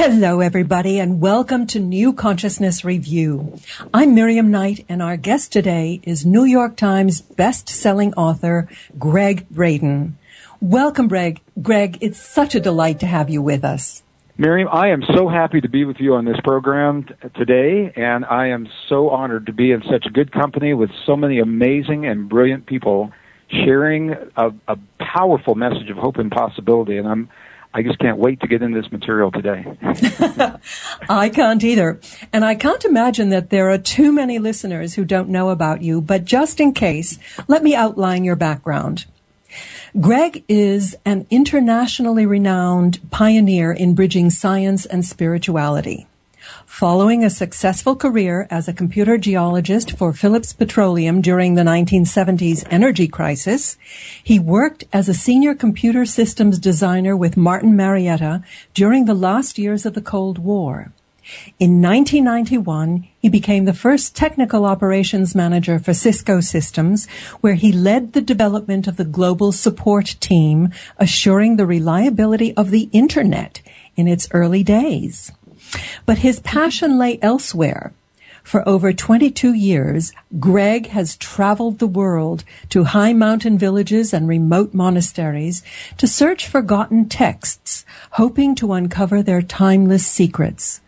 Hello, everybody, and welcome to New Consciousness Review. I'm Miriam Knight, and our guest today is New York Times best-selling author Gregg Braden. Welcome, Gregg. Gregg, it's such a delight to have you with us. Miriam, I am so happy to be with you on this program t- today, and I am so honored to be in such good company with so many amazing and brilliant people sharing a, a powerful message of hope and possibility. And I'm I just can't wait to get into this material today. I can't either. And I can't imagine that there are too many listeners who don't know about you, but just in case, let me outline your background. Gregg is an internationally renowned pioneer in bridging science and spirituality. Following a successful career as a computer geologist for Phillips Petroleum during the 1970s energy crisis, he worked as a senior computer systems designer with Martin Marietta during the last years of the Cold War. In 1991, he became the first technical operations manager for Cisco Systems, where he led the development of the global support team, assuring the reliability of the internet in its early days. But his passion lay elsewhere. For over 22 years, Gregg has traveled the world to high mountain villages and remote monasteries to search forgotten texts, hoping to uncover their timeless secrets.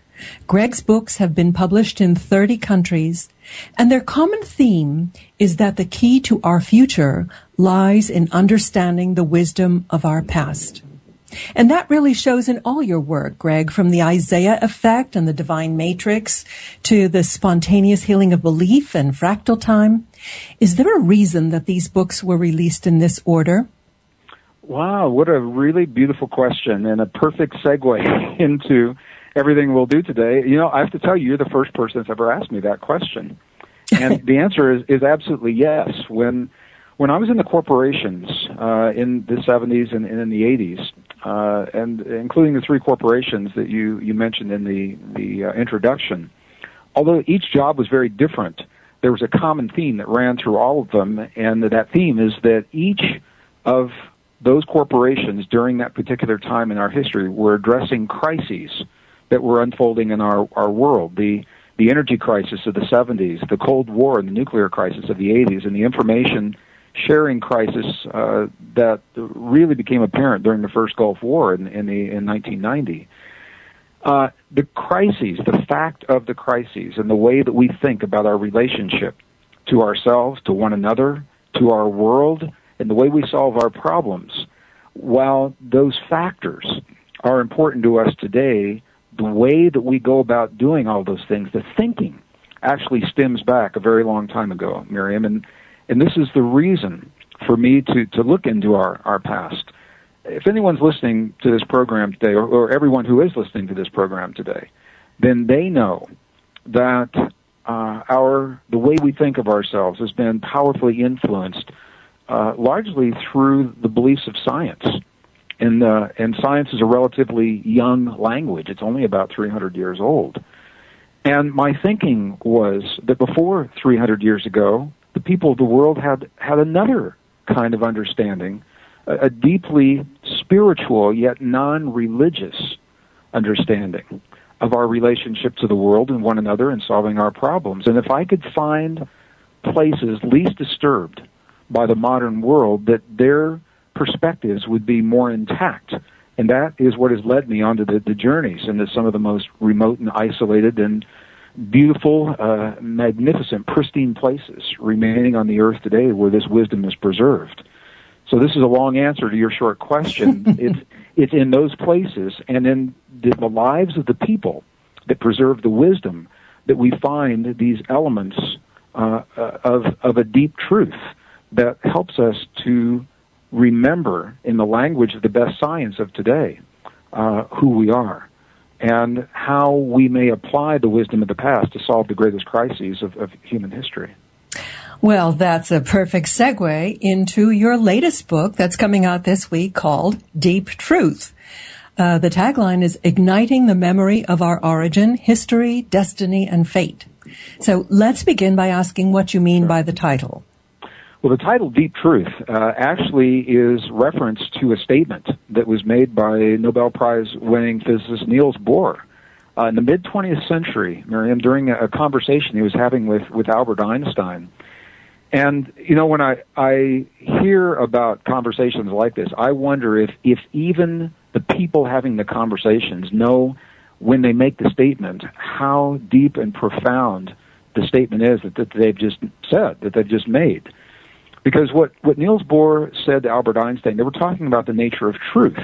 Gregg's books have been published in 30 countries, and their common theme is that the key to our future lies in understanding the wisdom of our past. And that really shows in all your work, Gregg, from the Isaiah effect and the divine matrix to the spontaneous healing of belief and fractal time. Is there a reason that these books were released in this order? Wow, what a really beautiful question and a perfect segue into everything we'll do today. You know, I have to tell you, you're the first person that's ever asked me that question. And the answer is, is absolutely yes. When when I was in the corporations uh, in the 70s and, and in the 80s, uh, and including the three corporations that you, you mentioned in the, the uh, introduction, although each job was very different, there was a common theme that ran through all of them, and that theme is that each of those corporations during that particular time in our history were addressing crises that were unfolding in our, our world. The, the energy crisis of the 70s, the Cold War and the nuclear crisis of the 80s, and the information sharing crisis uh, that really became apparent during the first Gulf War in, in, the, in 1990. Uh, the crises, the fact of the crises, and the way that we think about our relationship to ourselves, to one another, to our world, and the way we solve our problems, while those factors are important to us today, the way that we go about doing all those things, the thinking, actually stems back a very long time ago, Miriam. And and this is the reason for me to, to look into our, our past. If anyone's listening to this program today, or, or everyone who is listening to this program today, then they know that uh, our the way we think of ourselves has been powerfully influenced uh, largely through the beliefs of science. And, uh, and science is a relatively young language. It's only about 300 years old. And my thinking was that before 300 years ago, the people of the world had had another kind of understanding, a, a deeply spiritual yet non-religious understanding of our relationship to the world and one another and solving our problems. And if I could find places least disturbed by the modern world, that their perspectives would be more intact. And that is what has led me onto the, the journeys into some of the most remote and isolated and beautiful, uh, magnificent, pristine places remaining on the earth today where this wisdom is preserved. So this is a long answer to your short question. it's it's in those places and in the, the lives of the people that preserve the wisdom that we find these elements uh, uh of of a deep truth that helps us to remember in the language of the best science of today uh, who we are and how we may apply the wisdom of the past to solve the greatest crises of, of human history. Well, that's a perfect segue into your latest book that's coming out this week called Deep Truth. Uh, the tagline is Igniting the Memory of Our Origin, History, Destiny, and Fate. So let's begin by asking what you mean by the title. Well, the title Deep Truth uh, actually is reference to a statement that was made by Nobel Prize winning physicist Niels Bohr uh, in the mid 20th century, Miriam, during a, a conversation he was having with, with Albert Einstein. And you know, when I I hear about conversations like this, I wonder if if even the people having the conversations know when they make the statement how deep and profound the statement is that, that they've just said that they've just made. Because what what Niels Bohr said to Albert Einstein, they were talking about the nature of truth,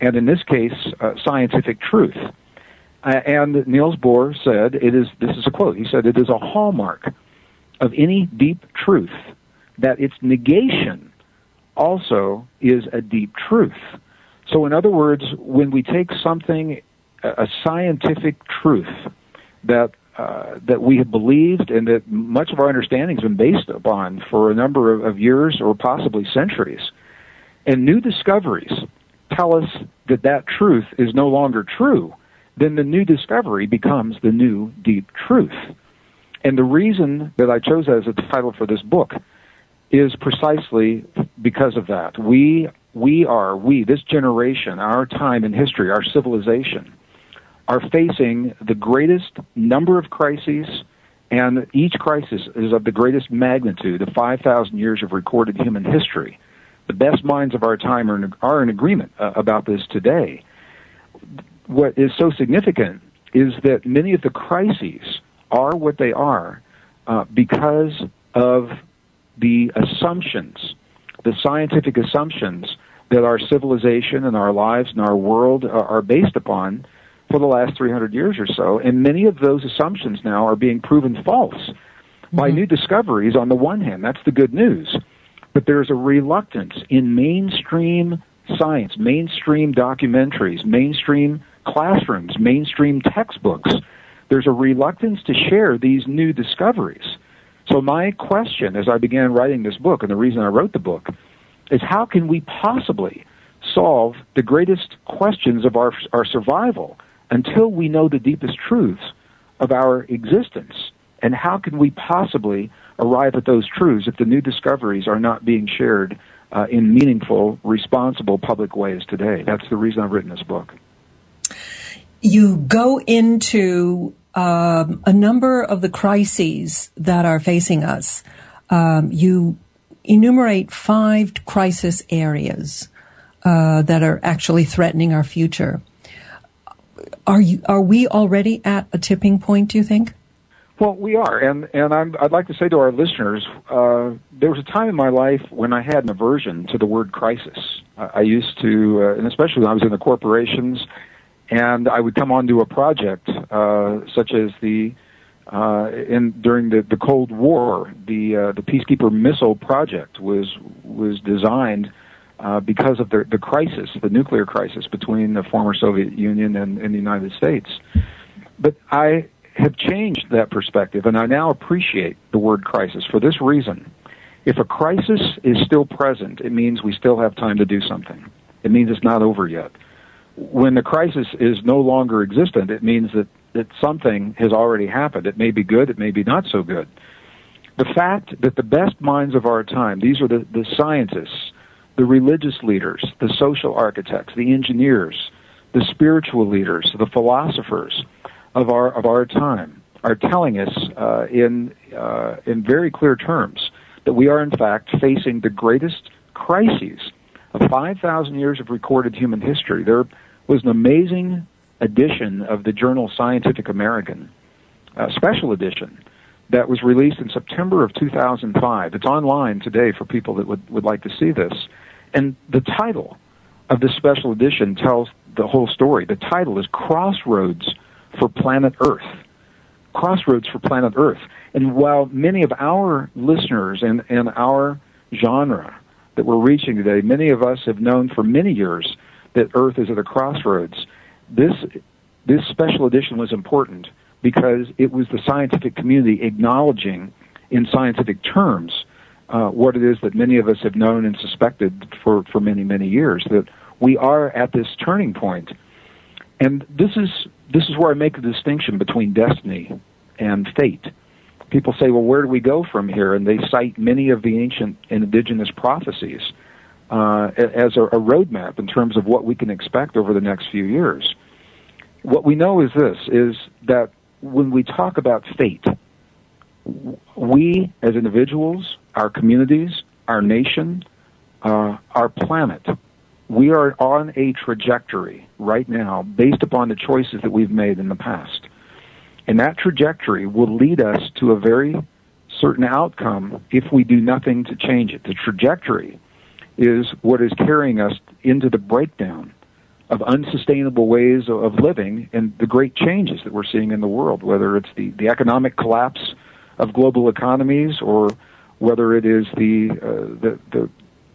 and in this case, uh, scientific truth. Uh, and Niels Bohr said, "It is." This is a quote. He said, "It is a hallmark." of any deep truth, that its negation also is a deep truth. So, in other words, when we take something, a scientific truth that uh, that we have believed and that much of our understanding has been based upon for a number of, of years or possibly centuries, and new discoveries tell us that that truth is no longer true, then the new discovery becomes the new deep truth. And the reason that I chose that as a title for this book is precisely because of that. We we are we this generation, our time in history, our civilization, are facing the greatest number of crises, and each crisis is of the greatest magnitude of 5,000 years of recorded human history. The best minds of our time are in, are in agreement uh, about this today. What is so significant is that many of the crises are what they are uh, because of the assumptions, the scientific assumptions that our civilization and our lives and our world are, are based upon for the last 300 years or so. And many of those assumptions now are being proven false mm-hmm. by new discoveries on the one hand. That's the good news. But there's a reluctance in mainstream science, mainstream documentaries, mainstream classrooms, mainstream textbooks there's a reluctance to share these new discoveries. So my question as I began writing this book, and the reason I wrote the book, is how can we possibly solve the greatest questions of our, our survival until we know the deepest truths of our existence? And how can we possibly arrive at those truths if the new discoveries are not being shared uh, in meaningful, responsible public ways today? That's the reason I've written this book. You go into um, a number of the crises that are facing us. Um, you enumerate five crisis areas uh, that are actually threatening our future. Are you? Are we already at a tipping point? Do you think? Well, we are, and and i would like to say to our listeners, uh, there was a time in my life when I had an aversion to the word crisis. I, I used to, uh, and especially when I was in the corporations and I would come onto a project uh, such as the uh, in during the, the Cold War, the uh, the Peacekeeper missile project was was designed uh, because of the the crisis, the nuclear crisis between the former Soviet Union and, and the United States. But I have changed that perspective, and I now appreciate the word crisis for this reason. If a crisis is still present, it means we still have time to do something. It means it's not over yet when the crisis is no longer existent, it means that, that something has already happened. It may be good, it may be not so good. The fact that the best minds of our time, these are the, the scientists, the religious leaders, the social architects, the engineers, the spiritual leaders, the philosophers of our, of our time, are telling us uh, in, uh, in very clear terms that we are in fact facing the greatest crises of 5,000 years of recorded human history. There was an amazing edition of the journal Scientific American, a special edition that was released in September of 2005. It's online today for people that would, would like to see this. And the title of this special edition tells the whole story. The title is Crossroads for Planet Earth. Crossroads for Planet Earth. And while many of our listeners and, and our genre that we're reaching today, many of us have known for many years that Earth is at a crossroads. This this special edition was important because it was the scientific community acknowledging in scientific terms uh, what it is that many of us have known and suspected for, for many, many years that we are at this turning point. And this is this is where I make the distinction between destiny and fate. people say, well, where do we go from here? And they cite many of the ancient and indigenous prophecies uh, as a, a roadmap in terms of what we can expect over the next few years. What we know is this: is that when we talk about fate, we as individuals, our communities, our nation, uh, our planet, we are on a trajectory right now based upon the choices that we've made in the past. And that trajectory will lead us to a very certain outcome if we do nothing to change it. The trajectory is what is carrying us into the breakdown of unsustainable ways of living and the great changes that we're seeing in the world, whether it's the, the economic collapse of global economies or whether it is the, uh, the, the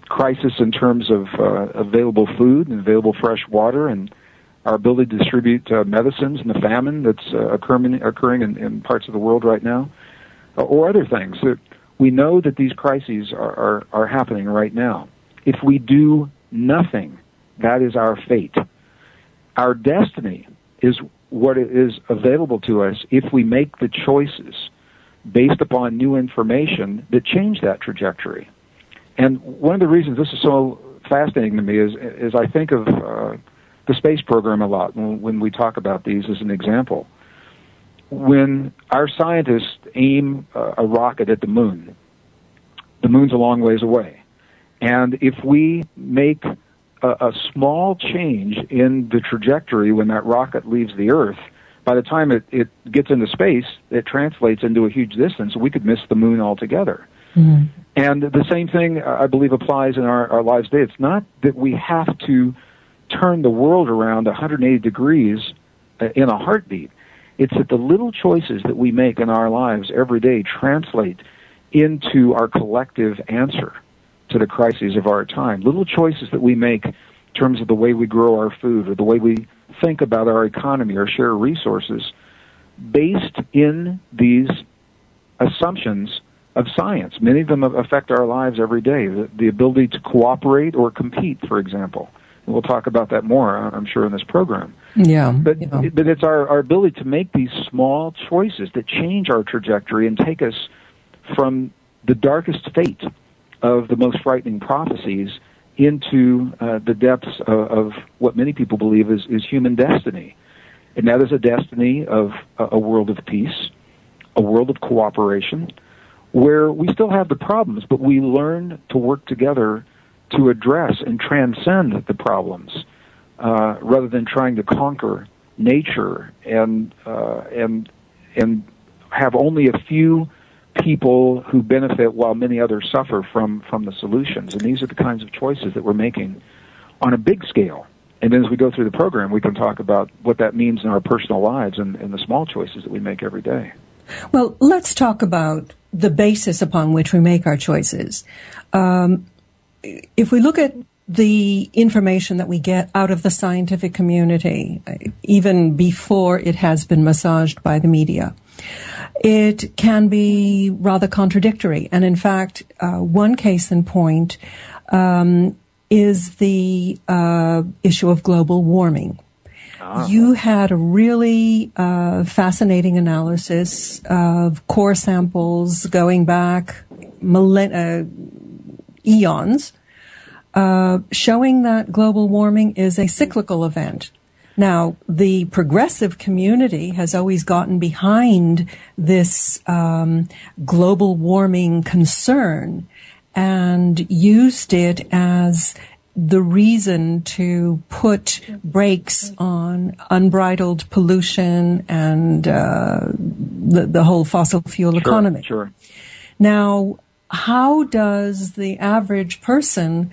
crisis in terms of uh, available food and available fresh water and our ability to distribute uh, medicines and the famine that's uh, occurring, occurring in, in, parts of the world right now, uh, or other things. That we know that these crises are, are, are happening right now. If we do nothing, that is our fate. Our destiny is what is available to us if we make the choices based upon new information that changed that trajectory. And one of the reasons this is so fascinating to me is, is I think of uh, the space program a lot when, we talk about these as an example. When our scientists aim uh, a rocket at the moon, the moon's a long ways away. And if we make a, a small change in the trajectory when that rocket leaves the Earth, by the time it, it gets into space, it translates into a huge distance. We could miss the moon altogether. Mm-hmm. And the same thing, I believe, applies in our, our lives today. It's not that we have to turn the world around 180 degrees uh, in a heartbeat. It's that the little choices that we make in our lives every day translate into our collective answer to the crises of our time. Little choices that we make in terms of the way we grow our food or the way we think about our economy or share resources based in these assumptions of science. Many of them affect our lives every day. The, the ability to cooperate or compete, for example. And we'll talk about that more, I'm sure, in this program. Yeah. But, yeah. but it's our, our ability to make these small choices that change our trajectory and take us from the darkest fate of the most frightening prophecies into uh, the depths of, of, what many people believe is, is human destiny. And that is a destiny of a, a world of peace, a world of cooperation, where we still have the problems, but we learn to work together to address and transcend the problems uh, rather than trying to conquer nature and uh, and and have only a few people who benefit while many others suffer from from the solutions. And these are the kinds of choices that we're making on a big scale. And then as we go through the program, we can talk about what that means in our personal lives and, and the small choices that we make every day. Well, let's talk about the basis upon which we make our choices. Um, if we look at the information that we get out of the scientific community, even before it has been massaged by the media, it can be rather contradictory. And in fact, uh, one case in point um, is the uh, issue of global warming. Ah. You had a really uh, fascinating analysis of core samples going back millen- uh, eons, uh, showing that global warming is a cyclical event. Now, the progressive community has always gotten behind this um, global warming concern and used it as the reason to put brakes on unbridled pollution and uh, the, the whole fossil fuel sure, economy. Sure. Now, how does the average person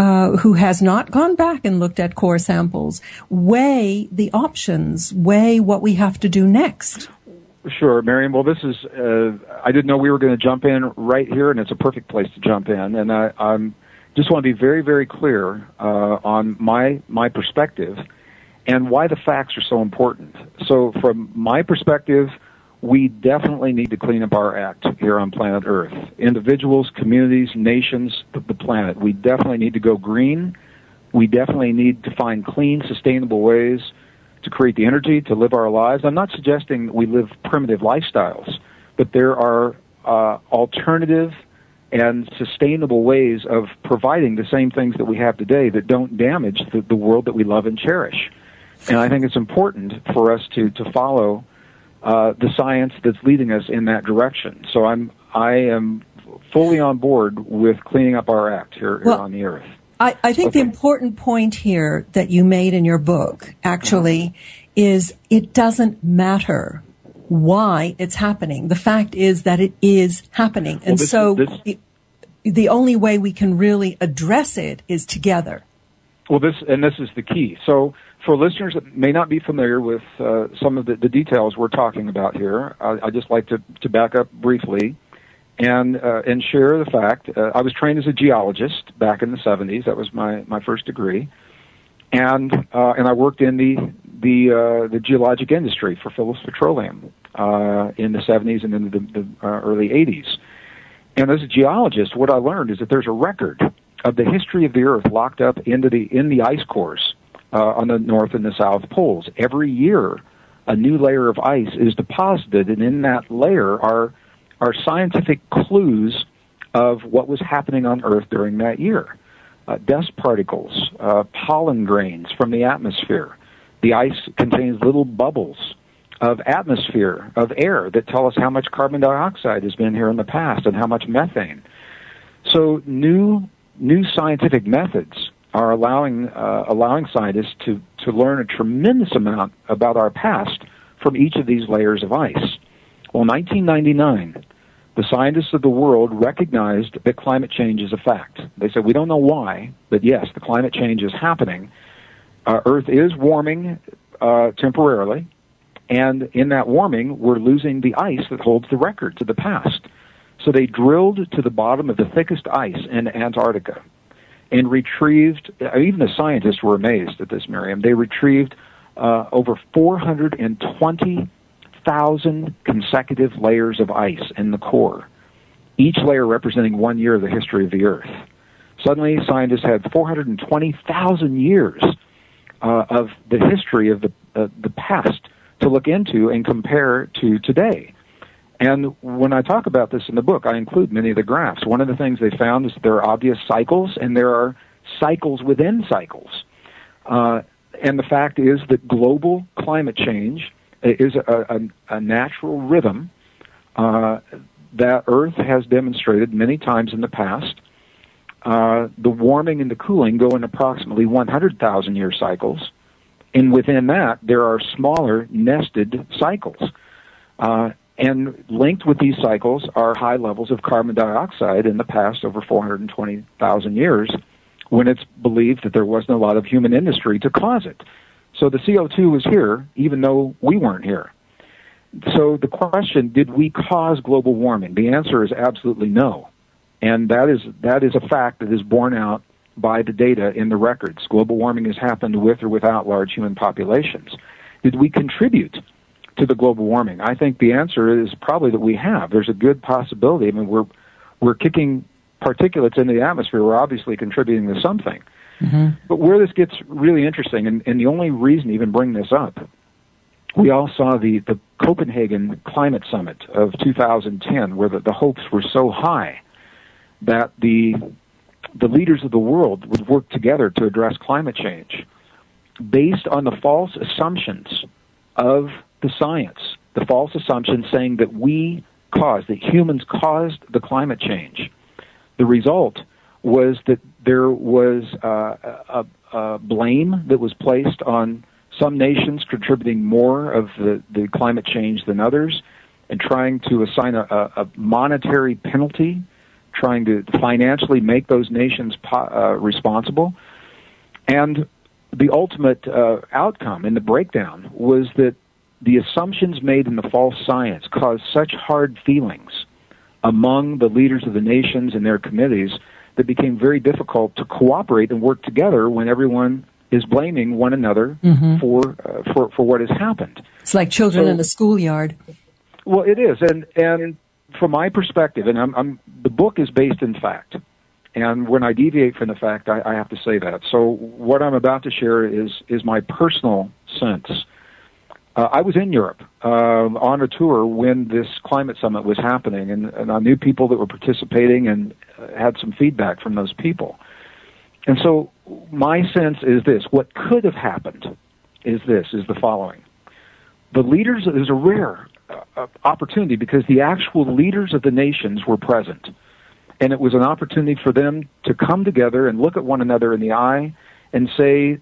uh, who has not gone back and looked at core samples weigh the options, weigh what we have to do next? Sure, Miriam. Well, this is, uh, I didn't know we were going to jump in right here, and it's a perfect place to jump in. And I I'm, just want to be very, very clear uh, on my, my perspective and why the facts are so important. So, from my perspective, we definitely need to clean up our act here on planet Earth. Individuals, communities, nations, the, planet. We definitely need to go green. We definitely need to find clean, sustainable ways to create the energy to live our lives. I'm not suggesting that we live primitive lifestyles, but there are uh, alternative and sustainable ways of providing the same things that we have today that don't damage the, the world that we love and cherish. And I think it's important for us to, to follow uh, the science that's leading us in that direction. So I'm I am fully on board with cleaning up our act here, here on the earth. I, I think okay. the important point here that you made in your book actually is it doesn't matter why it's happening. The fact is that it is happening. And well, this, so this, it, the only way we can really address it is together. Well, this, and this is the key. So for listeners that may not be familiar with uh, some of the, the, details we're talking about here, I, I just like to, to back up briefly and uh, and share the fact. Uh, I was trained as a geologist back in the 70s. That was my, my first degree, and uh, and I worked in the the uh, the geologic industry for Phillips Petroleum uh, in the 70s and in the, the early 80s. And as a geologist, what I learned is that there's a record of the history of the Earth locked up into the in the ice cores uh, on the north and the south poles. Every year, a new layer of ice is deposited, and in that layer are are scientific clues of what was happening on Earth during that year. Uh, dust particles, uh, pollen grains from the atmosphere. The ice contains little bubbles of atmosphere, of air that tell us how much carbon dioxide has been here in the past and how much methane. So new new scientific methods are allowing uh, allowing scientists to to learn a tremendous amount about our past from each of these layers of ice. Well, 1999, the scientists of the world recognized that climate change is a fact. They said we don't know why, but yes, the climate change is happening. Uh, Earth is warming uh, temporarily, and in that warming, we're losing the ice that holds the record to the past. So they drilled to the bottom of the thickest ice in Antarctica and retrieved, even the scientists were amazed at this, Miriam. They retrieved uh, over 420,000 consecutive layers of ice in the core, each layer representing one year of the history of the Earth. Suddenly, scientists had 420,000 years uh, of the history of the, uh, the past to look into and compare to today. And when I talk about this in the book, I include many of the graphs. One of the things they found is there are obvious cycles, and there are cycles within cycles. Uh, and the fact is that global climate change is a, a, a natural rhythm uh, that Earth has demonstrated many times in the past. Uh, the warming and the cooling go in approximately 100,000 year cycles and within that, there are smaller nested cycles. Uh, and linked with these cycles are high levels of carbon dioxide in the past over 420,000 years when it's believed that there wasn't a lot of human industry to cause it. So the CO2 was here even though we weren't here. So the question, did we cause global warming? The answer is absolutely no. And that is, that is a fact that is borne out by the data in the records. Global warming has happened with or without large human populations. Did we contribute to the global warming? I think the answer is probably that we have. There's a good possibility. I mean, we're we're kicking particulates into the atmosphere. We're obviously contributing to something. Mm-hmm. But where this gets really interesting, and, and the only reason to even bring this up, we all saw the, the Copenhagen Climate Summit of 2010, where the, the hopes were so high that the the leaders of the world would work together to address climate change based on the false assumptions of the science, the false assumption saying that we caused, that humans caused the climate change. The result was that there was uh, a, a, blame that was placed on some nations contributing more of the, the climate change than others and trying to assign a, a monetary penalty trying to financially make those nations uh, responsible. And the ultimate uh, outcome in the breakdown was that the assumptions made in the false science caused such hard feelings among the leaders of the nations and their committees that it became very difficult to cooperate and work together when everyone is blaming one another mm-hmm. for uh, for for what has happened. It's like children so, in a schoolyard. Well, it is, and and from my perspective, and I'm, I'm, the book is based in fact, and when I deviate from the fact, I, I have to say that. So what I'm about to share is is my personal sense uh, I was in Europe uh, on a tour when this climate summit was happening, and, and I knew people that were participating and uh, had some feedback from those people. And so my sense is this: what could have happened is this: is the following. The leaders is a rare uh, opportunity because the actual leaders of the nations were present, and it was an opportunity for them to come together and look at one another in the eye and say,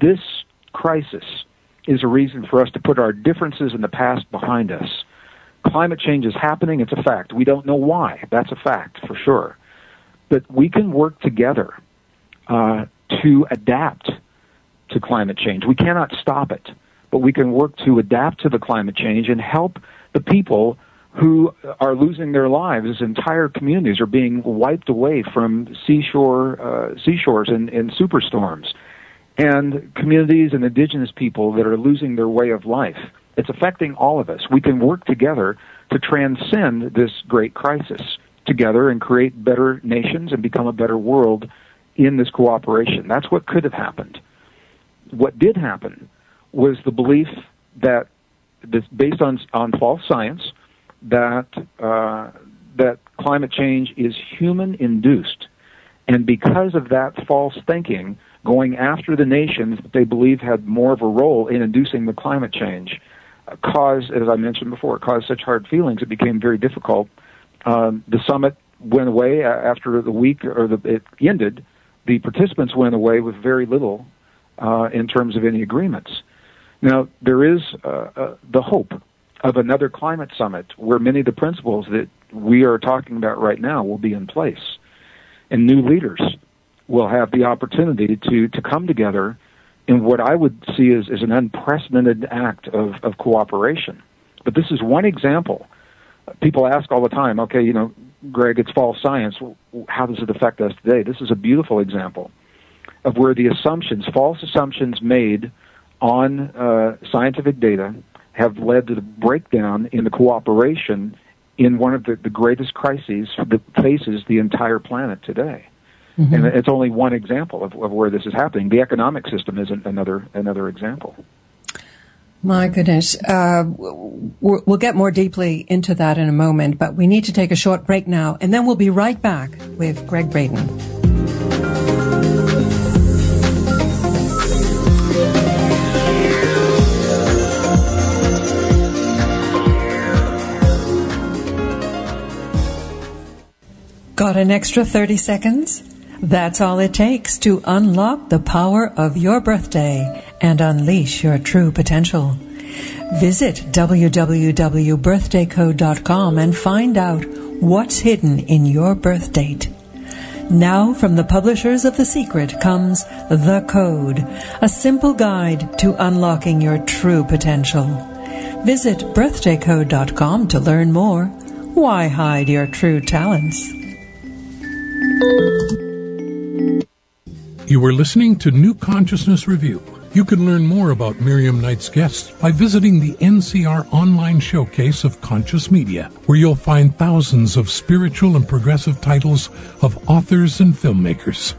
"This crisis." Is a reason for us to put our differences in the past behind us. Climate change is happening, it's a fact. We don't know why. That's a fact for sure. But we can work together uh, to adapt to climate change. We cannot stop it, but we can work to adapt to the climate change and help the people who are losing their lives. Entire communities are being wiped away from seashore uh, seashores in superstorms and communities and indigenous people that are losing their way of life. It's affecting all of us. We can work together to transcend this great crisis together and create better nations and become a better world in this cooperation. That's what could have happened. What did happen was the belief that this, based on on false science that uh, that climate change is human induced, and because of that false thinking, going after the nations that they believe had more of a role in inducing the climate change uh, caused, as I mentioned before, it caused such hard feelings. It became very difficult. Um, the summit went away after the week, or the, it ended. The participants went away with very little uh, in terms of any agreements. Now, there is uh, uh, the hope of another climate summit where many of the principles that we are talking about right now will be in place and new leaders will have the opportunity to, to come together in what I would see as, as an unprecedented act of, of cooperation. But this is one example. People ask all the time, okay, you know, Gregg, it's false science. How does it affect us today? This is a beautiful example of where the assumptions, false assumptions made on uh, scientific data, have led to the breakdown in the cooperation in one of the, the greatest crises that faces the entire planet today. Mm-hmm. And it's only one example of, of where this is happening. The economic system is another another example. My goodness. Uh, we'll get more deeply into that in a moment, but we need to take a short break now, and then we'll be right back with Gregg Braden. Got an extra 30 seconds? That's all it takes to unlock the power of your birthday and unleash your true potential. Visit www.birthdaycode.com and find out what's hidden in your birth date. Now, from the publishers of The Secret comes The Code, a simple guide to unlocking your true potential. Visit birthdaycode.com to learn more. Why hide your true talents? You are listening to New Consciousness Review. You can learn more about Miriam Knight's guests by visiting the NCR online showcase of conscious media, where you'll find thousands of spiritual and progressive titles of authors and filmmakers.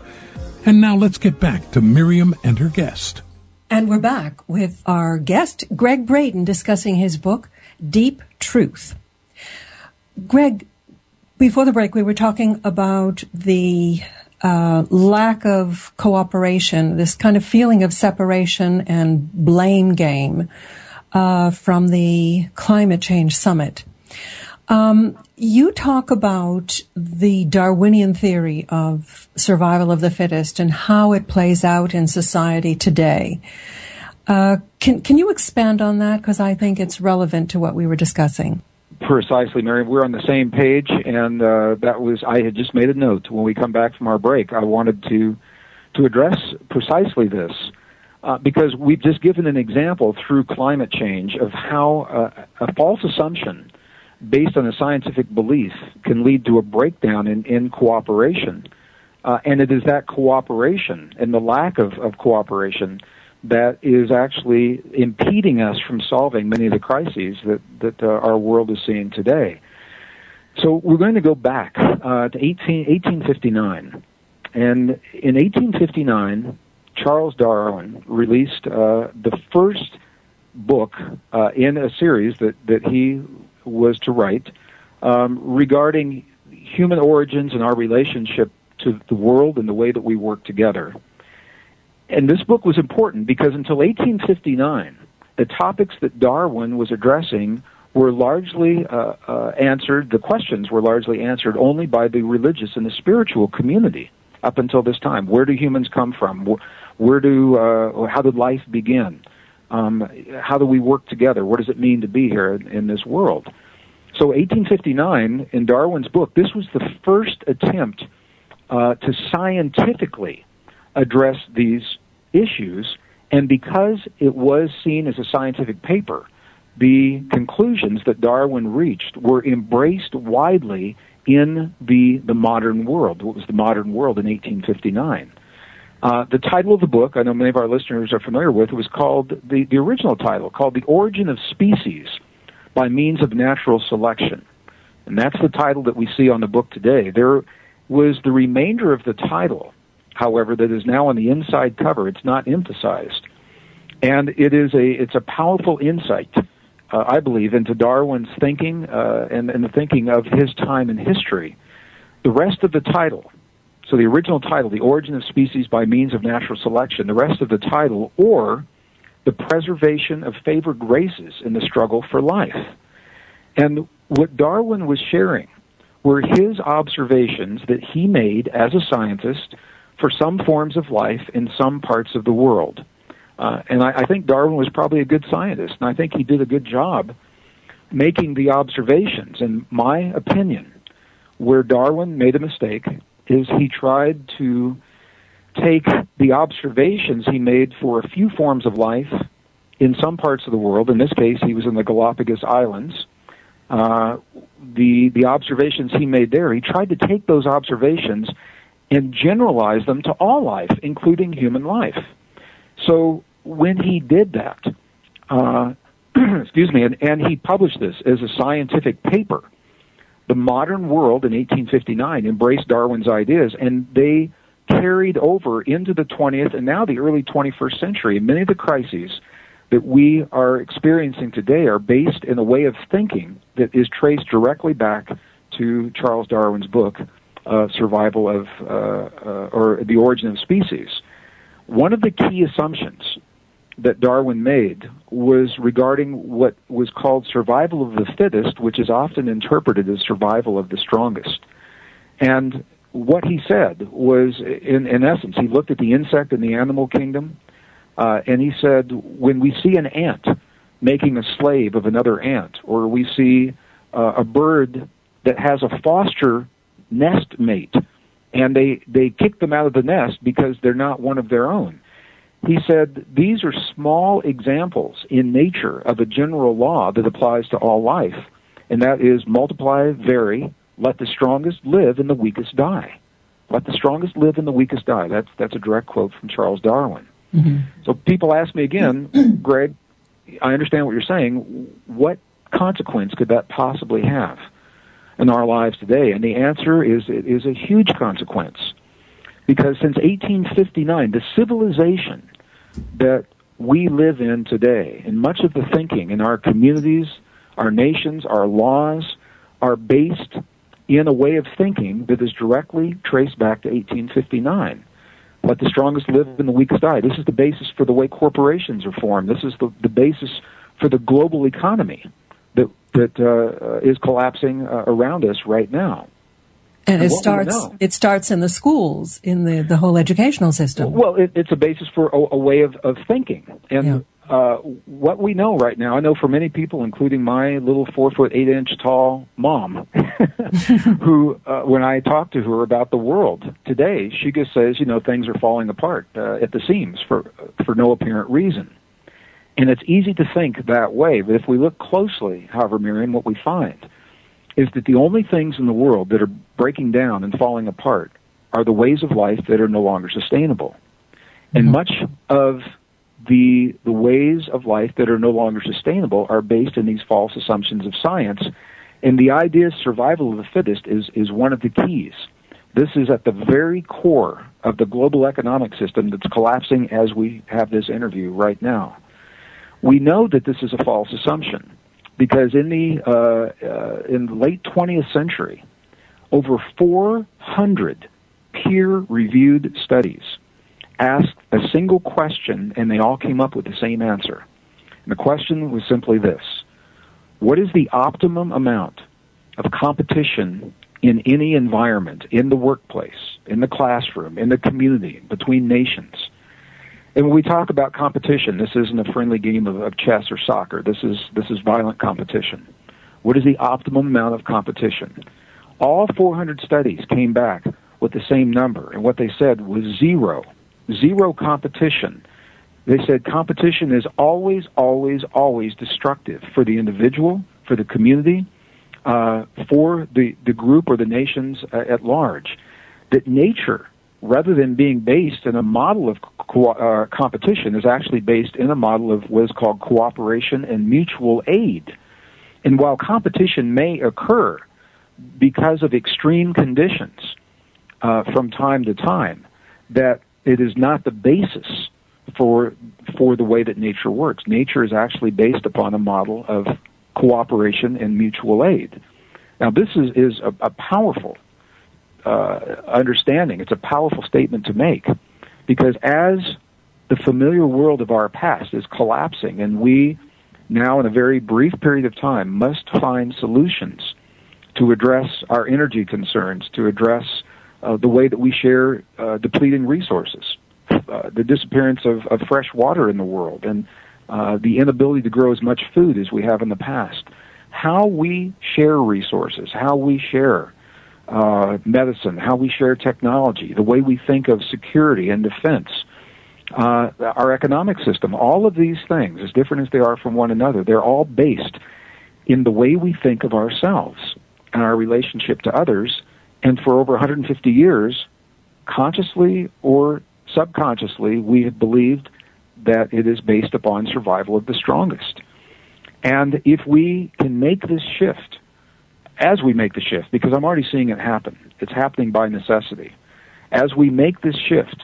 And now let's get back to Miriam and her guest. And we're back with our guest, Gregg Braden, discussing his book, Deep Truth. Gregg, before the break, we were talking about the uh, lack of cooperation, this kind of feeling of separation and blame game uh, from the climate change summit. Um, you talk about the Darwinian theory of survival of the fittest and how it plays out in society today. Uh, can can you expand on that? Because I think it's relevant to what we were discussing. Precisely, Mary. We're on the same page, and uh, that was I had just made a note when we come back from our break. I wanted to to address precisely this uh, because we've just given an example through climate change of how uh, a false assumption based on a scientific belief can lead to a breakdown in, in cooperation, uh, and it is that cooperation and the lack of, of cooperation that is actually impeding us from solving many of the crises that, that uh, our world is seeing today. So we're going to go back uh, to 18, 1859. And in 1859, Charles Darwin released uh, the first book uh, in a series that, that he was to write um, regarding human origins and our relationship to the world and the way that we work together. And this book was important because until 1859, the topics that Darwin was addressing were largely uh, uh, answered, the questions were largely answered only by the religious and the spiritual community up until this time. Where do humans come from? Where do, uh, how did life begin? Um, how do we work together? What does it mean to be here in, in this world? So 1859, in Darwin's book, this was the first attempt uh, to scientifically address these issues, and because it was seen as a scientific paper, the conclusions that Darwin reached were embraced widely in the, the modern world. What was the modern world in 1859? Uh, the title of the book, I know many of our listeners are familiar with, was called the, the original title, called The Origin of Species by Means of Natural Selection. And that's the title that we see on the book today. There was the remainder of the title, however, that is now on the inside cover. It's not emphasized. And it is a, it's a powerful insight, uh, I believe, into Darwin's thinking uh, and, and the thinking of his time in history. The rest of the title, so the original title, The Origin of Species by Means of Natural Selection, the rest of the title, or The Preservation of Favored Races in the Struggle for Life. And what Darwin was sharing were his observations that he made as a scientist for some forms of life in some parts of the world. Uh, and I, I think Darwin was probably a good scientist, and I think he did a good job making the observations. In my opinion, where Darwin made a mistake is he tried to take the observations he made for a few forms of life in some parts of the world. In this case, he was in the Galapagos Islands. Uh, the the observations he made there, he tried to take those observations and generalize them to all life, including human life. So when he did that, uh, excuse me, and, and he published this as a scientific paper the modern world in 1859 embraced Darwin's ideas, and they carried over into the 20th and now the early 21st century. Many of the crises that we are experiencing today are based in a way of thinking that is traced directly back to Charles Darwin's book, uh, Survival of, uh, uh, or The Origin of Species. One of the key assumptions that Darwin made was regarding what was called survival of the fittest, which is often interpreted as survival of the strongest. And what he said was, in, in essence, he looked at the insect and the animal kingdom, uh, and he said, when we see an ant making a slave of another ant, or we see uh, a bird that has a foster nest mate, and they, they kick them out of the nest because they're not one of their own he said these are small examples in nature of a general law that applies to all life, and that is multiply, vary, let the strongest live and the weakest die. Let the strongest live and the weakest die. That's that's a direct quote from Charles Darwin. Mm-hmm. So people ask me again, Gregg, I understand what you're saying. What consequence could that possibly have in our lives today? And the answer is it is a huge consequence. Because since 1859, the civilization that we live in today, and much of the thinking in our communities, our nations, our laws, are based in a way of thinking that is directly traced back to 1859. Let the strongest live and the weakest die. This is the basis for the way corporations are formed. This is the, the basis for the global economy that, that uh, is collapsing uh, around us right now. And, it starts. It starts in the schools, in the, the whole educational system. Well, it, it's a basis for a, a way of, of thinking, and yeah. uh, what we know right now, I know for many people, including my little four foot eight inch tall mom, who, uh, when I talk to her about the world today, she just says, you know, things are falling apart uh, at the seams for for no apparent reason. And it's easy to think that way, but if we look closely, however, Miriam, what we find is that the only things in the world that are breaking down and falling apart are the ways of life that are no longer sustainable. And mm-hmm. much of the the ways of life that are no longer sustainable are based in these false assumptions of science. And the idea of survival of the fittest is, is one of the keys. This is at the very core of the global economic system that's collapsing as we have this interview right now. We know that this is a false assumption because in the uh, uh, in the late 20th century, over 400 peer-reviewed studies asked a single question, and they all came up with the same answer. And the question was simply this: What is the optimum amount of competition in any environment, in the workplace, in the classroom, in the community, between nations? And when we talk about competition, this isn't a friendly game of, of chess or soccer. This is this is violent competition. What is the optimum amount of competition? All 400 studies came back with the same number, and what they said was zero, zero competition. They said competition is always, always, always destructive for the individual, for the community, uh, for the, the group or the nations uh, at large. That nature rather than being based in a model of co- uh, competition, is actually based in a model of what is called cooperation and mutual aid. And while competition may occur because of extreme conditions uh, from time to time, that it is not the basis for for the way that nature works. Nature is actually based upon a model of cooperation and mutual aid. Now, this is, is a, a powerful uh, understanding. It's a powerful statement to make because as the familiar world of our past is collapsing and we now in a very brief period of time must find solutions to address our energy concerns, to address uh, the way that we share uh, depleting resources, uh, the disappearance of, of, fresh water in the world, and uh, the inability to grow as much food as we have in the past. How we share resources, how we share uh, medicine, how we share technology, the way we think of security and defense, uh, our economic system, all of these things, as different as they are from one another, they're all based in the way we think of ourselves and our relationship to others. And for over 150 years, consciously or subconsciously, we have believed that it is based upon survival of the strongest. And if we can make this shift, as we make the shift, because I'm already seeing it happen, it's happening by necessity. As we make this shift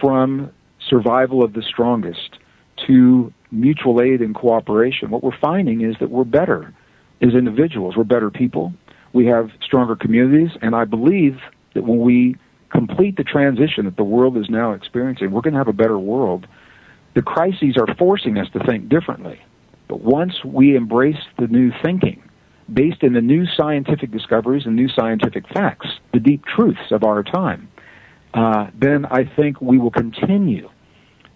from survival of the strongest to mutual aid and cooperation, what we're finding is that we're better as individuals. We're better people. We have stronger communities, and I believe that when we complete the transition that the world is now experiencing, we're going to have a better world. The crises are forcing us to think differently. But once we embrace the new thinking, based in the new scientific discoveries and new scientific facts, the deep truths of our time, uh, then I think we will continue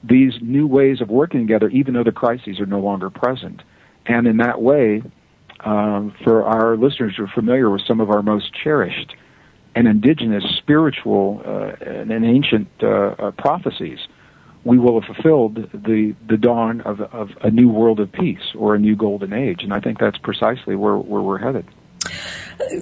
these new ways of working together, even though the crises are no longer present. And in that way, um, for our listeners who are familiar with some of our most cherished and indigenous spiritual uh, and ancient uh, uh prophecies, we will have fulfilled the, the dawn of, of a new world of peace or a new golden age. And I think that's precisely where, where we're headed.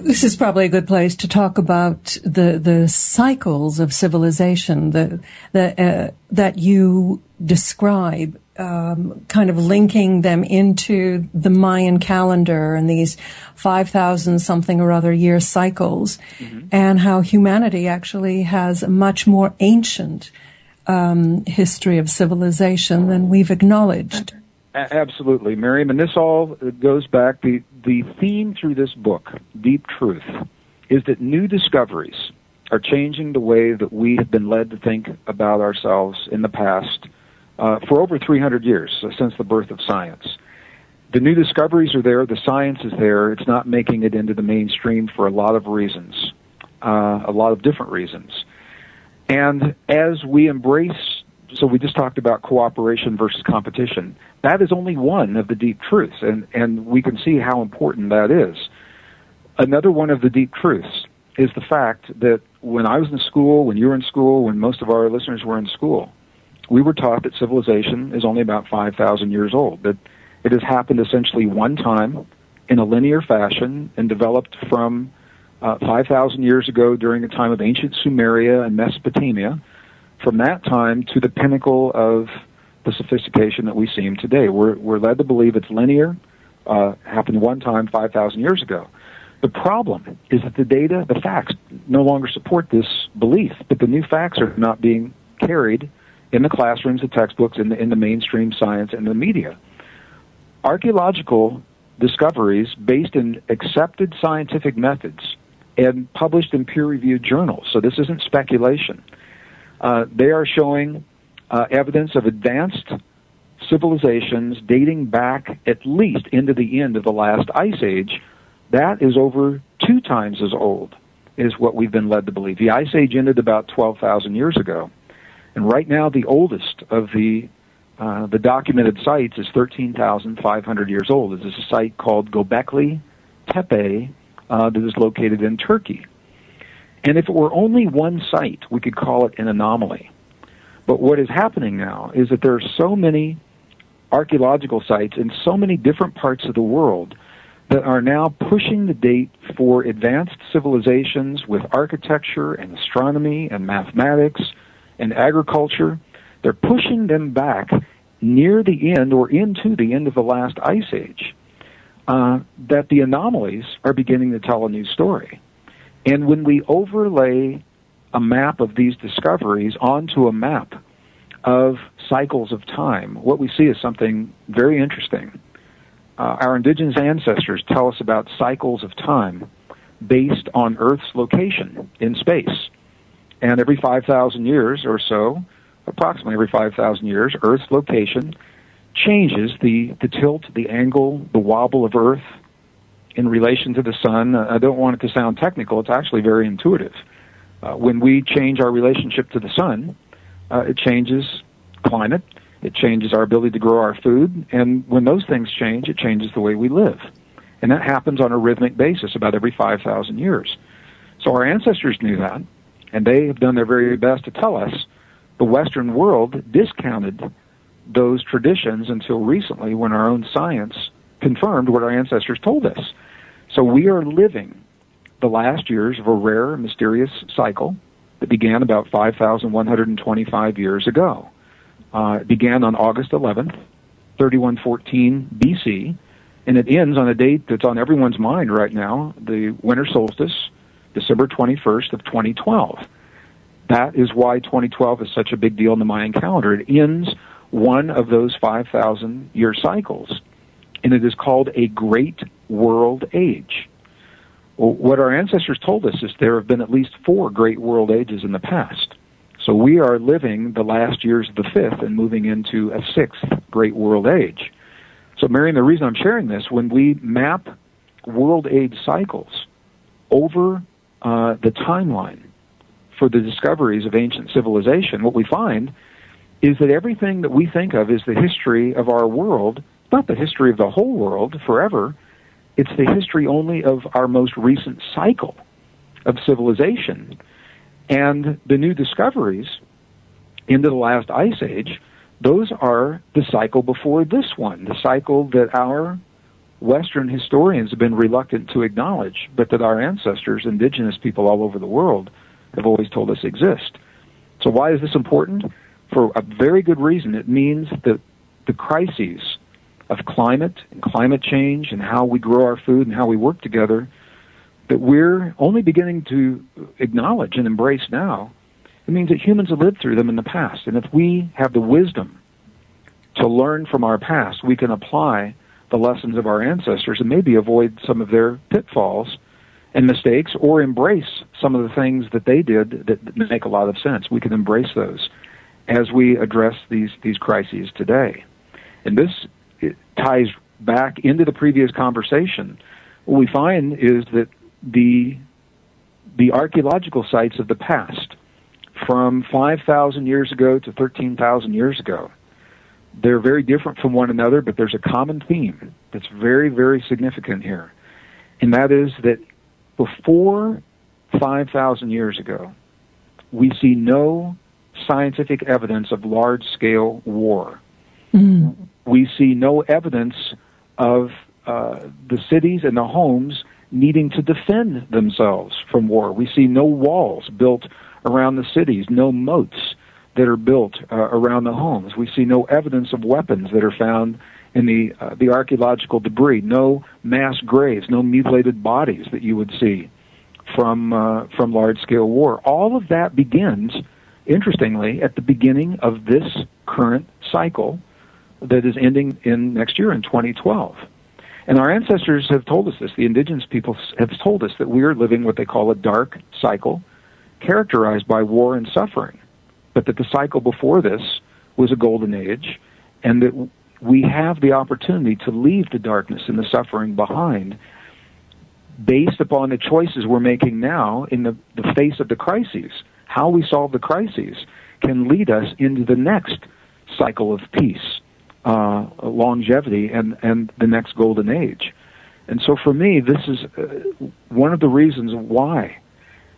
This is probably a good place to talk about the the cycles of civilization the, the, uh, that you describe, um, kind of linking them into the Mayan calendar and these five thousand something or other year cycles, mm-hmm. and how humanity actually has a much more ancient um, history of civilization than we've acknowledged. Absolutely, Miriam, and this all goes back. the The theme through this book, Deep Truth, is that new discoveries are changing the way that we have been led to think about ourselves in the past uh, for over 300 years since the birth of science. The new discoveries are there. The science is there. It's not making it into the mainstream for a lot of reasons, uh, a lot of different reasons. And as we embrace, so we just talked about cooperation versus competition. That is only one of the deep truths, and, and we can see how important that is. Another one of the deep truths is the fact that when I was in school, when you were in school, when most of our listeners were in school, we were taught that civilization is only about 5,000 years old, that it has happened essentially one time in a linear fashion and developed from uh, 5,000 years ago during the time of ancient Sumeria and Mesopotamia, from that time to the pinnacle of the sophistication that we see today. We're, we're led to believe it's linear, uh, happened one time 5,000 years ago. The problem is that the data, the facts, no longer support this belief, but the new facts are not being carried in the classrooms, the textbooks, in the, in the mainstream science and the media. archaeological discoveries based in accepted scientific methods and published in peer reviewed journals. So this isn't speculation. Uh, they are showing uh, evidence of advanced civilizations dating back at least into the end of the last ice age. That is over two times as old is what we've been led to believe. The ice age ended about 12,000 years ago. And right now, the oldest of the uh, the documented sites is 13,500 years old. Is a site called Gobekli Tepe uh, that is located in Turkey. And if it were only one site, we could call it an anomaly. But what is happening now is that there are so many archaeological sites in so many different parts of the world that are now pushing the date for advanced civilizations with architecture and astronomy and mathematics and agriculture they're pushing them back near the end or into the end of the last ice age. Uh, that the anomalies are beginning to tell a new story. And when we overlay a map of these discoveries onto a map of cycles of time, what we see is something very interesting. Uh, our indigenous ancestors tell us about cycles of time based on Earth's location in space. And every 5,000 years or so, approximately every 5,000 years, Earth's location changes the, the tilt, the angle, the wobble of Earth in relation to the sun. I don't want it to sound technical, it's actually very intuitive. Uh, when we change our relationship to the sun, uh, it changes climate, it changes our ability to grow our food, and when those things change, it changes the way we live. And that happens on a rhythmic basis about every 5,000 years. So our ancestors knew that, and they have done their very best to tell us the Western world discounted those traditions until recently when our own science confirmed what our ancestors told us. So we are living the last years of a rare, mysterious cycle that began about 5,125 years ago. Uh, it began on August 11th, 3114 BC, and it ends on a date that's on everyone's mind right now, the winter solstice, December 21st of 2012. That is why 2012 is such a big deal in the Mayan calendar. It ends one of those 5,000 year cycles, and it is called a Great World Age. Well, what our ancestors told us is there have been at least four Great World Ages in the past. So we are living the last years of the fifth and moving into a sixth Great World Age. So, Miriam, the reason I'm sharing this, when we map world age cycles over uh, the timeline, for the discoveries of ancient civilization, what we find is that everything that we think of is the history of our world, not the history of the whole world forever, it's the history only of our most recent cycle of civilization. And the new discoveries into the last ice age, those are the cycle before this one, the cycle that our Western historians have been reluctant to acknowledge, but that our ancestors, indigenous people all over the world, have always told us exist. So why is this important? For a very good reason. It means that the crises of climate and climate change and how we grow our food and how we work together that we're only beginning to acknowledge and embrace now, it means that humans have lived through them in the past. And if we have the wisdom to learn from our past, we can apply the lessons of our ancestors and maybe avoid some of their pitfalls and mistakes or embrace some of the things that they did that make a lot of sense. We can embrace those as we address these, these crises today. And this ties back into the previous conversation. What we find is that the, the archaeological sites of the past, from 5,000 years ago to 13,000 years ago, they're very different from one another, but there's a common theme that's very, very significant here. And that is that before 5,000 years ago, we see no scientific evidence of large scale war. Mm. We see no evidence of uh, the cities and the homes needing to defend themselves from war. We see no walls built around the cities, no moats that are built uh, around the homes. We see no evidence of weapons that are found in the uh, the archaeological debris. No mass graves, no mutilated bodies that you would see from uh, from large scale war. All of that begins, interestingly, at the beginning of this current cycle that is ending in next year in 2012. And our ancestors have told us this. The indigenous people have told us that we are living what they call a dark cycle characterized by war and suffering. But that the cycle before this was a golden age and that we have the opportunity to leave the darkness and the suffering behind based upon the choices we're making now in the, the face of the crises. How we solve the crises can lead us into the next cycle of peace, uh, longevity, and, and the next golden age. And so for me, this is uh, one of the reasons why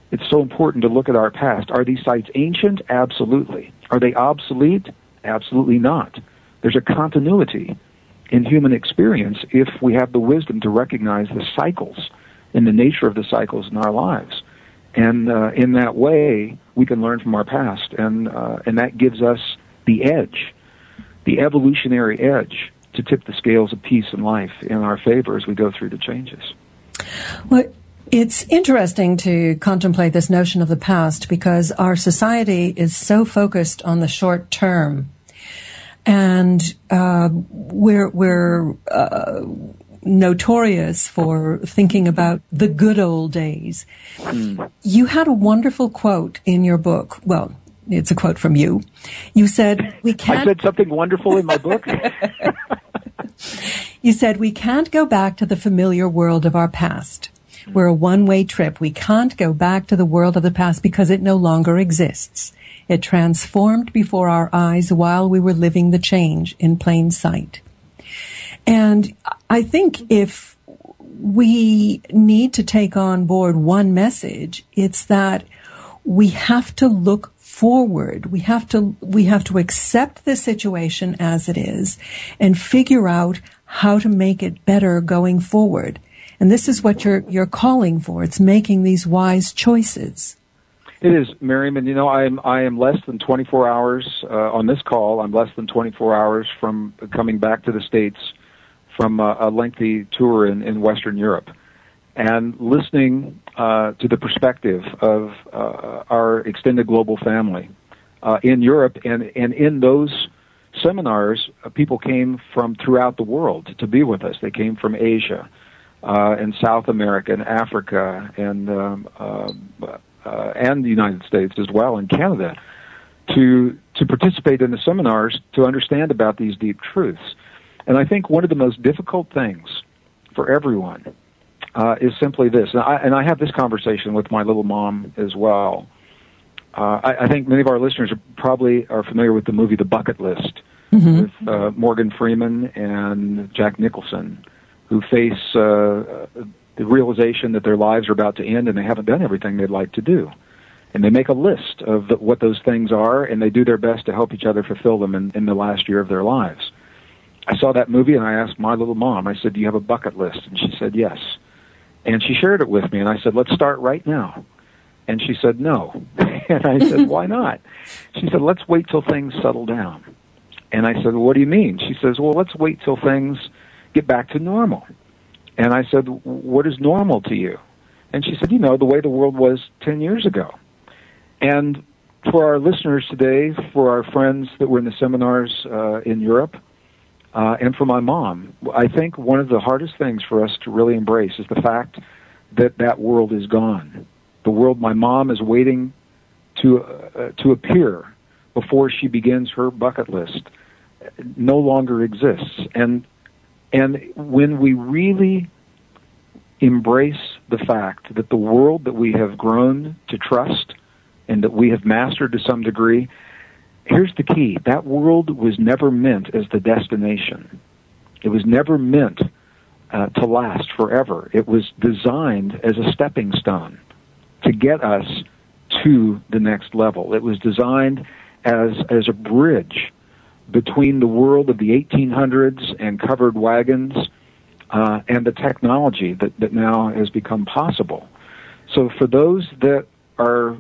it's so important to look at our past. Are these sites ancient? Absolutely. Are they obsolete? Absolutely not. There's a continuity in human experience if we have the wisdom to recognize the cycles and the nature of the cycles in our lives. And uh, in that way, we can learn from our past, and uh, and that gives us the edge, the evolutionary edge, to tip the scales of peace and life in our favor as we go through the changes. Well, it's interesting to contemplate this notion of the past because our society is so focused on the short term, and uh, we're we're uh, notorious for thinking about the good old days. Mm. You had a wonderful quote in your book. Well, it's a quote from you. You said, "We can't." I said something wonderful in my book. you said we can't go back to the familiar world of our past. We're a one-way trip. We can't go back to the world of the past because it no longer exists. It transformed before our eyes while we were living the change in plain sight. And I think if we need to take on board one message, it's that we have to look forward. We have to, we have to accept the situation as it is and figure out how to make it better going forward. And this is what you're, you're calling for. It's making these wise choices. It is, Miriam, and you know I am I am less than 24 hours uh, on this call. I'm less than 24 hours from coming back to the states from a, a lengthy tour in, in Western Europe and listening uh, to the perspective of uh, our extended global family uh, in Europe and, and in those seminars, uh, people came from throughout the world to be with us. They came from Asia uh, and South America and Africa and um, uh, and the United States as well and Canada to to participate in the seminars to understand about these deep truths. And I think one of the most difficult things for everyone uh, is simply this, and I, and I, have this conversation with my little mom as well. Uh, I, I, think many of our listeners are probably are familiar with the movie The Bucket List mm-hmm. with uh, Morgan Freeman and Jack Nicholson, who face uh, the realization that their lives are about to end and they haven't done everything they'd like to do. And they make a list of the, what those things are, and they do their best to help each other fulfill them in, in the last year of their lives. I saw that movie and I asked my little mom, I said, Do you have a bucket list? And she said, Yes. And she shared it with me and I said, Let's start right now. And she said, No. and I said, Why not? She said, Let's wait till things settle down. And I said, well, What do you mean? She says, Well, let's wait till things get back to normal. And I said, What is normal to you? And she said, You know, the way the world was 10 years ago. And for our listeners today, for our friends that were in the seminars uh, in Europe, uh, and for my mom. I think one of the hardest things for us to really embrace is the fact that that world is gone. The world my mom is waiting to uh, to appear before she begins her bucket list no longer exists. And and when we really embrace the fact that the world that we have grown to trust and that we have mastered to some degree here's the key that world was never meant as the destination. It was never meant uh, to last forever. It was designed as a stepping stone to get us to the next level. It was designed as, as a bridge between the world of the 1800s and covered wagons uh, and the technology that, that now has become possible. So for those that are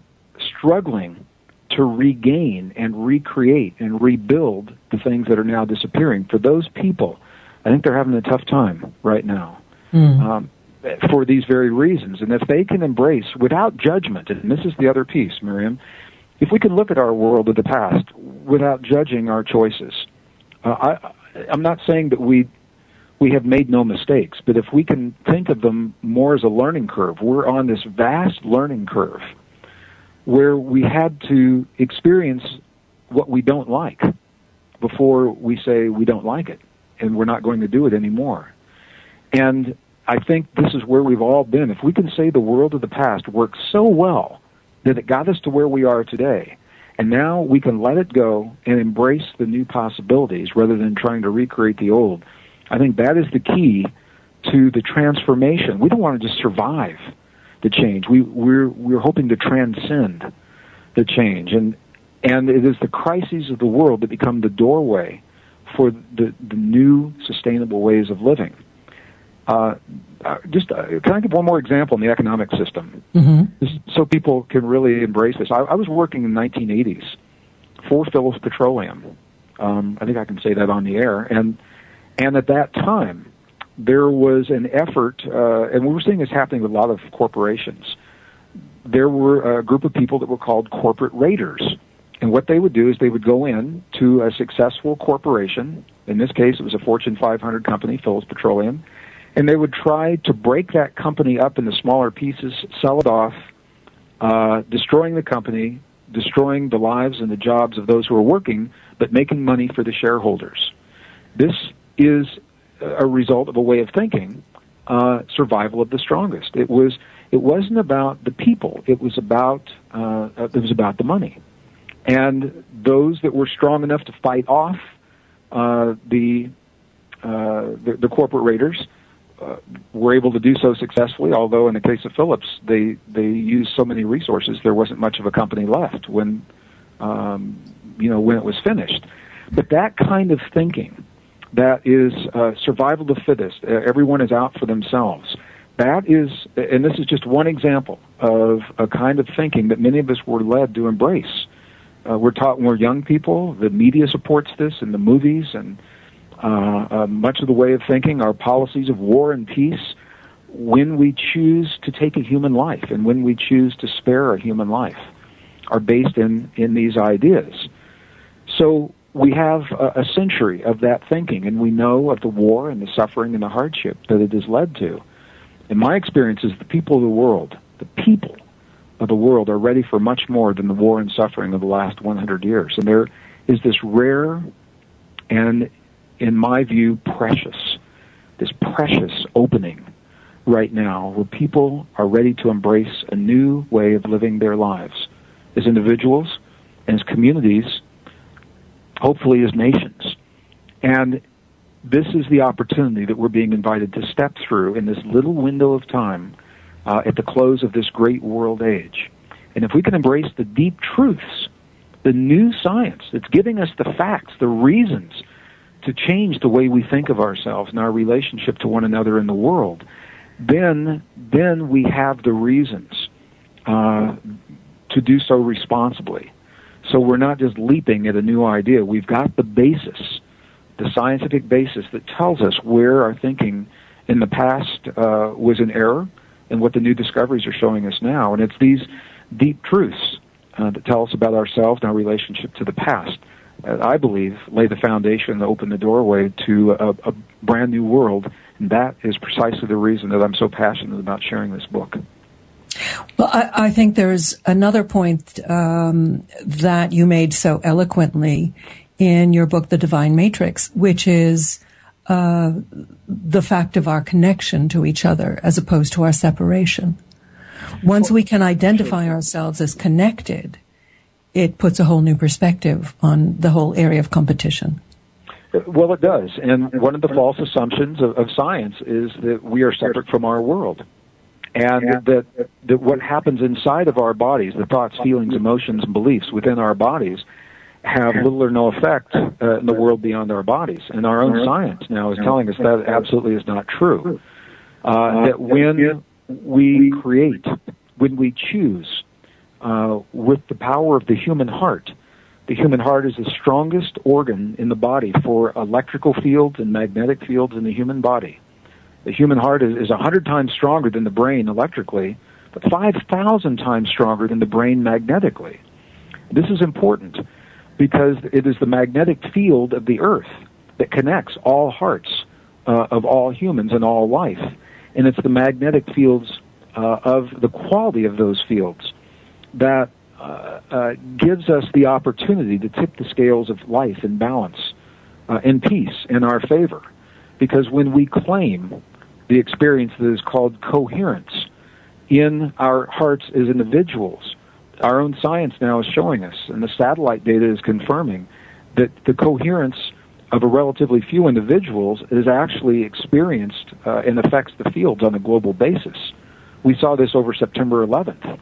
struggling to regain and recreate and rebuild the things that are now disappearing. For those people, I think they're having a tough time right now mm. um, for these very reasons. And if they can embrace without judgment, and this is the other piece, Miriam, if we can look at our world of the past without judging our choices, uh, I, I'm not saying that we we have made no mistakes, but if we can think of them more as a learning curve, we're on this vast learning curve where we had to experience what we don't like before we say we don't like it and we're not going to do it anymore. And I think this is where we've all been. If we can say the world of the past worked so well that it got us to where we are today, and now we can let it go and embrace the new possibilities rather than trying to recreate the old. I think that is the key to the transformation. We don't want to just survive the change. We, we're, we're hoping to transcend the change. And, and it is the crises of the world that become the doorway for the, the new sustainable ways of living. Uh, uh, just uh, can I give one more example in the economic system, mm-hmm. so people can really embrace this? I, I was working in the 1980s for Phillips Petroleum. Um, I think I can say that on the air, and and at that time there was an effort, uh, and we were seeing this happening with a lot of corporations. There were a group of people that were called corporate raiders, and what they would do is they would go in to a successful corporation. In this case, it was a Fortune 500 company, Phillips Petroleum and they would try to break that company up into smaller pieces, sell it off, uh, destroying the company, destroying the lives and the jobs of those who are working, but making money for the shareholders. This is a result of a way of thinking, uh, survival of the strongest. It was it wasn't about the people; it was about uh, it was about the money, and those that were strong enough to fight off uh, the, uh, the the corporate raiders uh, were able to do so successfully. Although in the case of Phillips, they they used so many resources, there wasn't much of a company left when um, you know when it was finished. But that kind of thinking, that is uh, survival of the fittest. Uh, everyone is out for themselves. That is, and this is just one example of a kind of thinking that many of us were led to embrace. Uh, we're taught when we're young people. The media supports this, and the movies, and uh, uh, much of the way of thinking, our policies of war and peace, when we choose to take a human life and when we choose to spare a human life, are based in, in these ideas. So we have a, a century of that thinking, and we know of the war and the suffering and the hardship that it has led to. In my experience, is the people of the world, the people of the world are ready for much more than the war and suffering of the last 100 years. And there is this rare and in my view, precious. This precious opening right now where people are ready to embrace a new way of living their lives as individuals, and as communities, hopefully as nations. And this is the opportunity that we're being invited to step through in this little window of time uh, at the close of this great world age. And if we can embrace the deep truths, the new science that's giving us the facts, the reasons to change the way we think of ourselves and our relationship to one another in the world, then then we have the reasons uh, to do so responsibly. So we're not just leaping at a new idea. We've got the basis, the scientific basis that tells us where our thinking in the past uh, was in error and what the new discoveries are showing us now. And it's these deep truths uh, that tell us about ourselves and our relationship to the past I believe, lay the foundation and open the doorway to a, a brand new world. And that is precisely the reason that I'm so passionate about sharing this book. Well, I, I think there's another point um, that you made so eloquently in your book, The Divine Matrix, which is uh, the fact of our connection to each other as opposed to our separation. Once we can identify ourselves as connected, it puts a whole new perspective on the whole area of competition. Well, it does. And one of the false assumptions of, of science is that we are separate from our world. And yeah. that, that what happens inside of our bodies, the thoughts, feelings, emotions, and beliefs within our bodies, have little or no effect uh, in the world beyond our bodies. And our own science now is telling us that absolutely is not true. Uh, that when we create, when we choose, uh, with the power of the human heart. The human heart is the strongest organ in the body for electrical fields and magnetic fields in the human body. The human heart is, is 100 times stronger than the brain electrically, but 5,000 times stronger than the brain magnetically. This is important because it is the magnetic field of the earth that connects all hearts uh, of all humans and all life. And it's the magnetic fields uh, of the quality of those fields that uh, uh, gives us the opportunity to tip the scales of life in balance, uh, in peace, in our favor. Because when we claim the experience that is called coherence in our hearts as individuals, our own science now is showing us, and the satellite data is confirming that the coherence of a relatively few individuals is actually experienced uh, and affects the fields on a global basis. We saw this over September 11th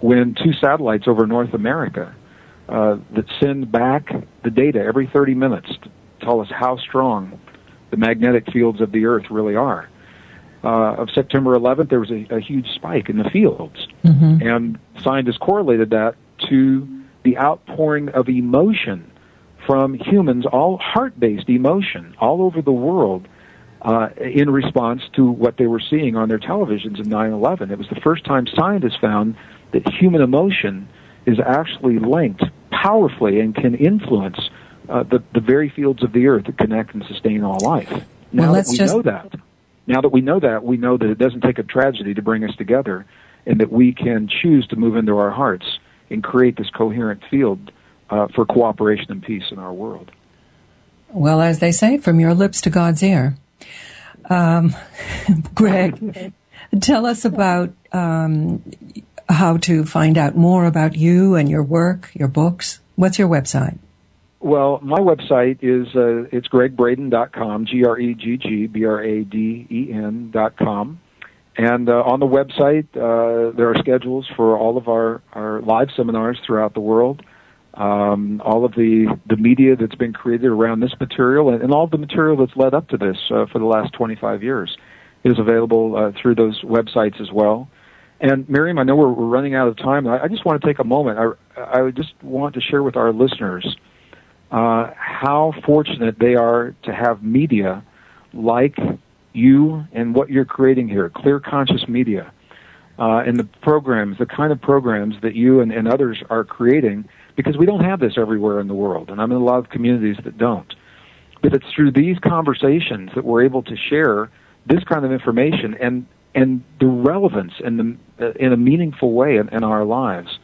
when two satellites over North America uh, that send back the data every 30 minutes to tell us how strong the magnetic fields of the Earth really are. Uh, of September 11th, there was a, a huge spike in the fields, mm-hmm. and scientists correlated that to the outpouring of emotion from humans, all heart-based emotion, all over the world, uh, in response to what they were seeing on their televisions in 9/11. It was the first time scientists found that human emotion is actually linked powerfully and can influence uh, the, the very fields of the earth that connect and sustain all life. Now well, that we just... know that, now that we know that, we know that it doesn't take a tragedy to bring us together, and that we can choose to move into our hearts and create this coherent field uh, for cooperation and peace in our world. Well, as they say, from your lips to God's ear. Um, Gregg, tell us about um, how to find out more about you and your work, your books. What's your website? Well, my website is uh, it's greggbraden.com, G R E G G B R A D E N.com. And uh, on the website, uh, there are schedules for all of our, our live seminars throughout the world, um, all of the, the media that's been created around this material, and, and all the material that's led up to this uh, for the last 25 years is available uh, through those websites as well. And Miriam, I know we're, we're running out of time. I, I just want to take a moment. I, I just want to share with our listeners uh, how fortunate they are to have media like you and what you're creating here, Clear Conscious Media, uh, and the programs, the kind of programs that you and, and others are creating, because we don't have this everywhere in the world, and I'm in a lot of communities that don't. But it's through these conversations that we're able to share this kind of information and and the relevance in the uh, in a meaningful way in, in, our lives.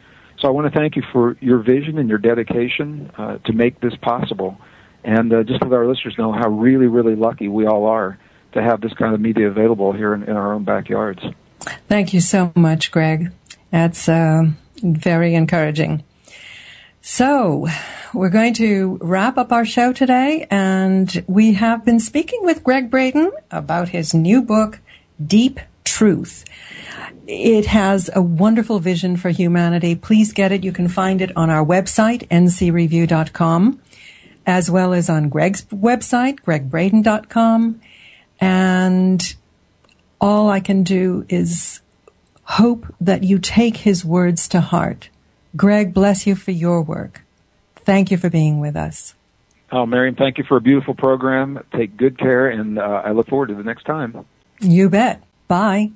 So I want to thank you for your vision and your dedication uh, to make this possible, and uh, just let our listeners know how really really lucky we all are to have this kind of media available here in, in our own backyards. Thank you so much, Gregg. That's uh, very encouraging. So, we're going to wrap up our show today, and we have been speaking with Gregg Braden about his new book, Deep truth. It has a wonderful vision for humanity. Please get it. You can find it on our website, ncreview.com, as well as on Gregg's website, greggbraden.com. And all I can do is hope that you take his words to heart. Gregg, bless you for your work. Thank you for being with us. Oh, Miriam, thank you for a beautiful program. Take good care, and uh, I look forward to the next time. You bet. Bye.